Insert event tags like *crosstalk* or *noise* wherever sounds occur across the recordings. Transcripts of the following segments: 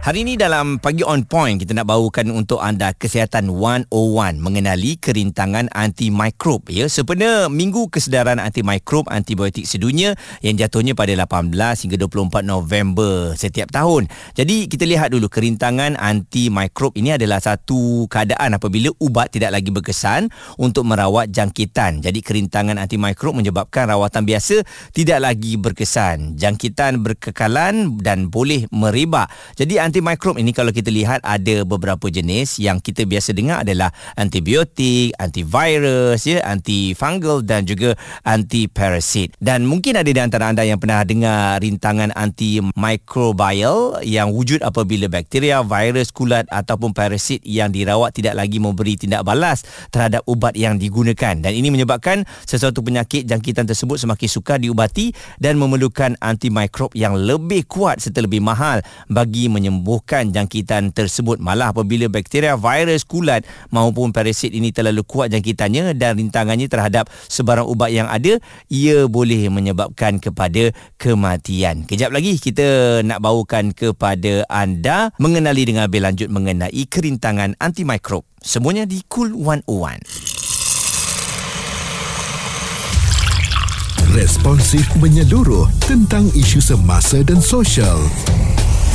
Hari ini dalam Pagi On Point kita nak bawakan untuk anda Kesihatan 101 mengenali kerintangan antimikrob ya. Sempena Minggu Kesedaran Antimikrob Antibiotik Sedunia yang jatuhnya pada 18 hingga 24 November setiap tahun. Jadi kita lihat dulu kerintangan antimikrob ini adalah satu keadaan apabila ubat tidak lagi berkesan untuk merawat jangkitan. Jadi kerintangan antimikrob menyebabkan rawatan biasa tidak lagi berkesan. Jangkitan berkekalan dan boleh merebak. Jadi antimikrob ini kalau kita lihat ada beberapa jenis yang kita biasa dengar adalah antibiotik, antivirus, ya, antifungal dan juga antiparasit. Dan mungkin ada di antara anda yang pernah dengar rintangan antimicrobial yang wujud apabila bakteria, virus, kulat ataupun parasit yang dirawat tidak lagi memberi tindak balas terhadap ubat yang digunakan. Dan ini menyebabkan sesuatu penyakit jangkitan tersebut semakin sukar diubati dan memerlukan antimikrob yang lebih kuat serta lebih mahal bagi menyembuhkan menyembuhkan jangkitan tersebut. Malah apabila bakteria virus kulat maupun parasit ini terlalu kuat jangkitannya dan rintangannya terhadap sebarang ubat yang ada ia boleh menyebabkan kepada kematian. Kejap lagi kita nak bawakan kepada anda mengenali dengan lebih lanjut mengenai kerintangan antimikrob. Semuanya di Cool 101 Responsif menyeluruh tentang isu semasa dan sosial.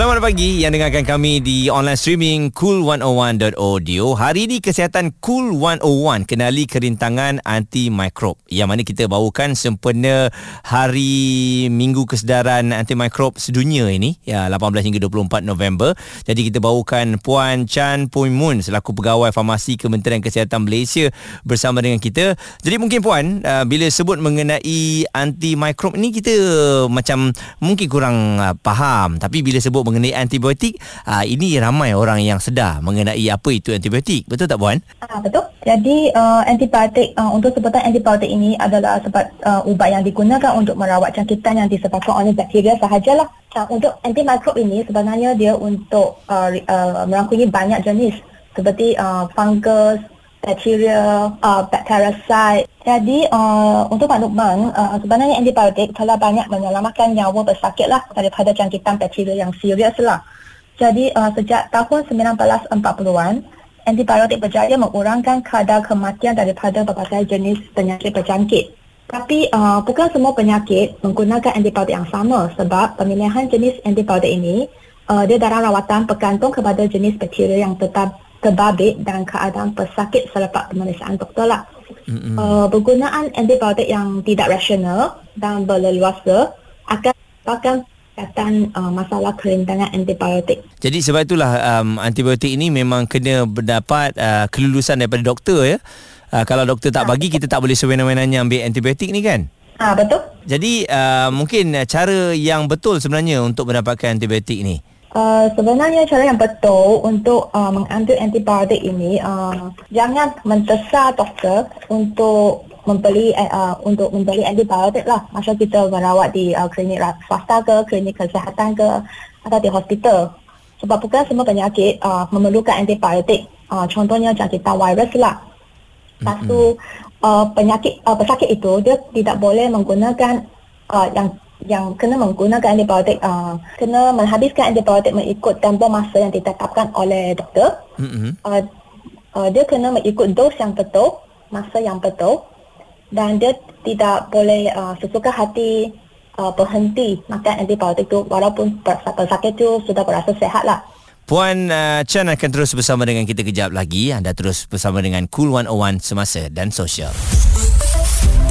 Selamat pagi yang dengarkan kami di online streaming cool101.audio. Hari ini kesihatan Cool 101 kenali kerintangan antimikrob. Yang mana kita bawakan sempena hari Minggu Kesedaran Antimikrob Sedunia ini ya 18 hingga 24 November. Jadi kita bawakan Puan Chan Pui Moon selaku pegawai farmasi Kementerian Kesihatan Malaysia bersama dengan kita. Jadi mungkin puan uh, bila sebut mengenai antimikrob ini kita macam mungkin kurang uh, faham tapi bila sebut mengenai antibiotik uh, ini ramai orang yang sedar mengenai apa itu antibiotik. Betul tak puan? Uh, betul. Jadi uh, antibiotik uh, untuk sebutan antibiotik ini adalah sebab uh, ubat yang digunakan untuk merawat jangkitan yang disebabkan oleh bakteria sahajalah. Uh, untuk antimikrob ini sebenarnya dia untuk uh, uh, merangkumi banyak jenis. Seperti uh, fungus bakteria, uh, bakteriosid. Jadi uh, untuk makluman, uh, sebenarnya antibiotik telah banyak menyelamatkan nyawa pesakit lah daripada jangkitan bakteria yang serius lah. Jadi uh, sejak tahun 1940-an, antibiotik berjaya mengurangkan kadar kematian daripada berbagai jenis penyakit berjangkit. Tapi uh, bukan semua penyakit menggunakan antibiotik yang sama sebab pemilihan jenis antibiotik ini uh, dia dalam rawatan bergantung kepada jenis bakteria yang tetap terbabit dan keadaan pesakit selepas pemeriksaan doktor lah. Mm-hmm. Uh, penggunaan antibiotik yang tidak rasional dan berleluasa akan menyebabkan kesihatan uh, masalah kerintangan antibiotik. Jadi sebab itulah um, antibiotik ini memang kena berdapat uh, kelulusan daripada doktor ya. Uh, kalau doktor tak bagi kita tak boleh sewenang-wenangnya ambil antibiotik ni kan? Ah betul. Jadi uh, mungkin cara yang betul sebenarnya untuk mendapatkan antibiotik ni. Uh, sebenarnya cara yang betul untuk uh, mengambil antibiotik ini uh, jangan mendesak doktor untuk membeli uh, untuk membeli antibiotik lah. Masa kita merawat di uh, klinik swasta ke klinik kesihatan ke atau di hospital. Sebab bukan semua penyakit uh, memerlukan antibiotik. Uh, contohnya jangkitan virus lah. Lepas tu uh, penyakit uh, pesakit itu dia tidak boleh menggunakan uh, yang yang kena menggunakan antibiotik uh, kena menghabiskan antibiotik mengikut tempoh masa yang ditetapkan oleh doktor. Mm-hmm. Uh, uh, dia kena mengikut dos yang betul, masa yang betul dan dia tidak boleh uh, sesuka hati uh, berhenti makan antibiotik itu walaupun pesakit itu sudah berasa sehat lah. Puan uh, Chan akan terus bersama dengan kita kejap lagi. Anda terus bersama dengan Cool 101 Semasa dan Sosial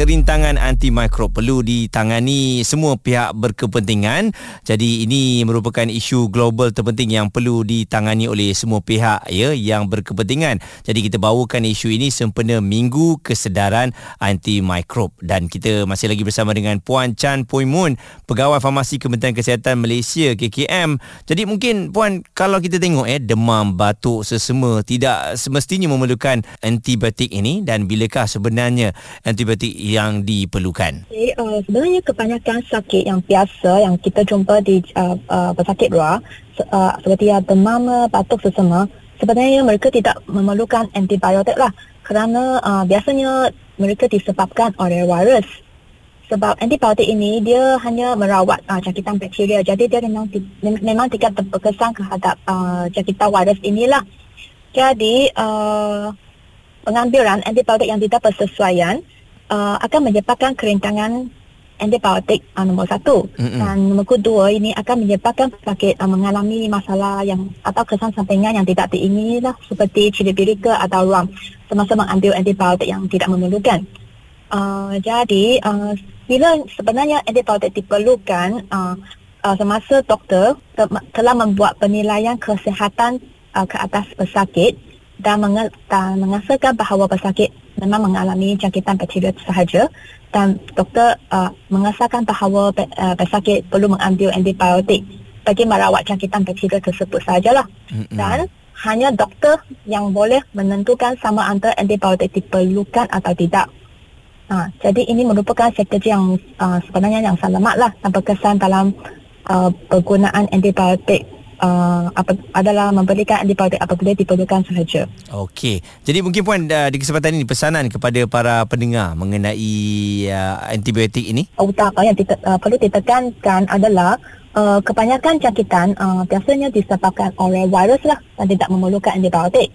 kerintangan antimikrob perlu ditangani semua pihak berkepentingan. Jadi ini merupakan isu global terpenting yang perlu ditangani oleh semua pihak ya yang berkepentingan. Jadi kita bawakan isu ini sempena Minggu Kesedaran Antimikrob dan kita masih lagi bersama dengan Puan Chan Pui Moon, Pegawai Farmasi Kementerian Kesihatan Malaysia KKM. Jadi mungkin puan kalau kita tengok eh demam, batuk, sesama tidak semestinya memerlukan antibiotik ini dan bilakah sebenarnya antibiotik yang diperlukan? Okay, uh, sebenarnya kebanyakan sakit yang biasa yang kita jumpa di uh, uh, pesakit luar uh, seperti uh, demam, batuk, sesama sebenarnya mereka tidak memerlukan antibiotik lah. Kerana uh, biasanya mereka disebabkan oleh virus. Sebab antibiotik ini dia hanya merawat uh, jangkitan bakteria. Jadi dia memang memang tidak berkesan terhadap uh, jangkitan virus inilah. Jadi uh, pengambilan antibiotik yang tidak bersesuaian uh, akan menyebabkan kerintangan antibiotik uh, nombor satu mm-hmm. dan nombor kedua ini akan menyebabkan sakit uh, mengalami masalah yang atau kesan sampingan yang tidak diingini lah seperti cili birika atau ram semasa mengambil antibiotik yang tidak memerlukan. Uh, jadi uh, bila sebenarnya antibiotik diperlukan uh, uh, semasa doktor te- telah membuat penilaian kesihatan uh, ke atas pesakit dan, menge- dan mengasalkan bahawa pesakit memang mengalami jangkitan bakteria sahaja dan doktor uh, mengasalkan bahawa pe- uh, pesakit perlu mengambil antibiotik bagi merawat jangkitan bakteria tersebut sahajalah mm-hmm. dan hanya doktor yang boleh menentukan sama antara antibiotik diperlukan atau tidak Ha, jadi ini merupakan strategi yang uh, sebenarnya yang selamat lah dan berkesan dalam uh, penggunaan antibiotik uh, apa, adalah memberikan antibiotik apabila diperlukan sahaja. Okey. Jadi mungkin puan uh, di kesempatan ini pesanan kepada para pendengar mengenai uh, antibiotik ini? Utama yang dite- uh, perlu ditekankan adalah uh, kebanyakan jangkitan uh, biasanya disebabkan oleh virus lah dan tidak memerlukan antibiotik.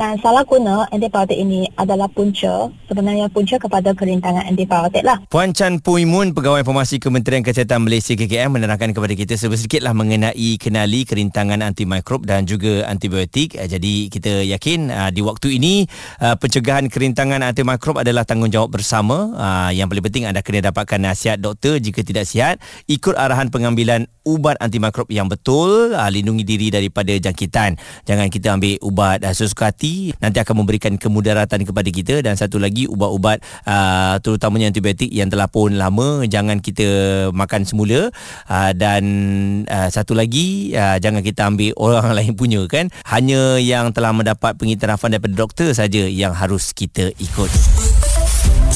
Dan salah guna antibiotik ini adalah punca, sebenarnya punca kepada kerintangan antibiotik lah. Puan Chan Pui Moon, Pegawai Informasi Kementerian Kesihatan Malaysia KKM menerangkan kepada kita sedikitlah mengenai kenali kerintangan antimikrob dan juga antibiotik. Eh, jadi kita yakin uh, di waktu ini uh, pencegahan kerintangan antimikrob adalah tanggungjawab bersama. Uh, yang paling penting anda kena dapatkan nasihat doktor jika tidak sihat. Ikut arahan pengambilan ubat antimikrob yang betul, uh, lindungi diri daripada jangkitan. Jangan kita ambil ubat uh, sesuka hati nanti akan memberikan kemudaratan kepada kita. Dan satu lagi ubat-ubat uh, terutamanya antibiotik yang telah pun lama jangan kita makan semula. Uh, dan uh, satu lagi uh, jangan kita ambil *laughs* orang lain punya kan? Hanya yang telah mendapat pengiktirafan daripada doktor saja yang harus kita ikut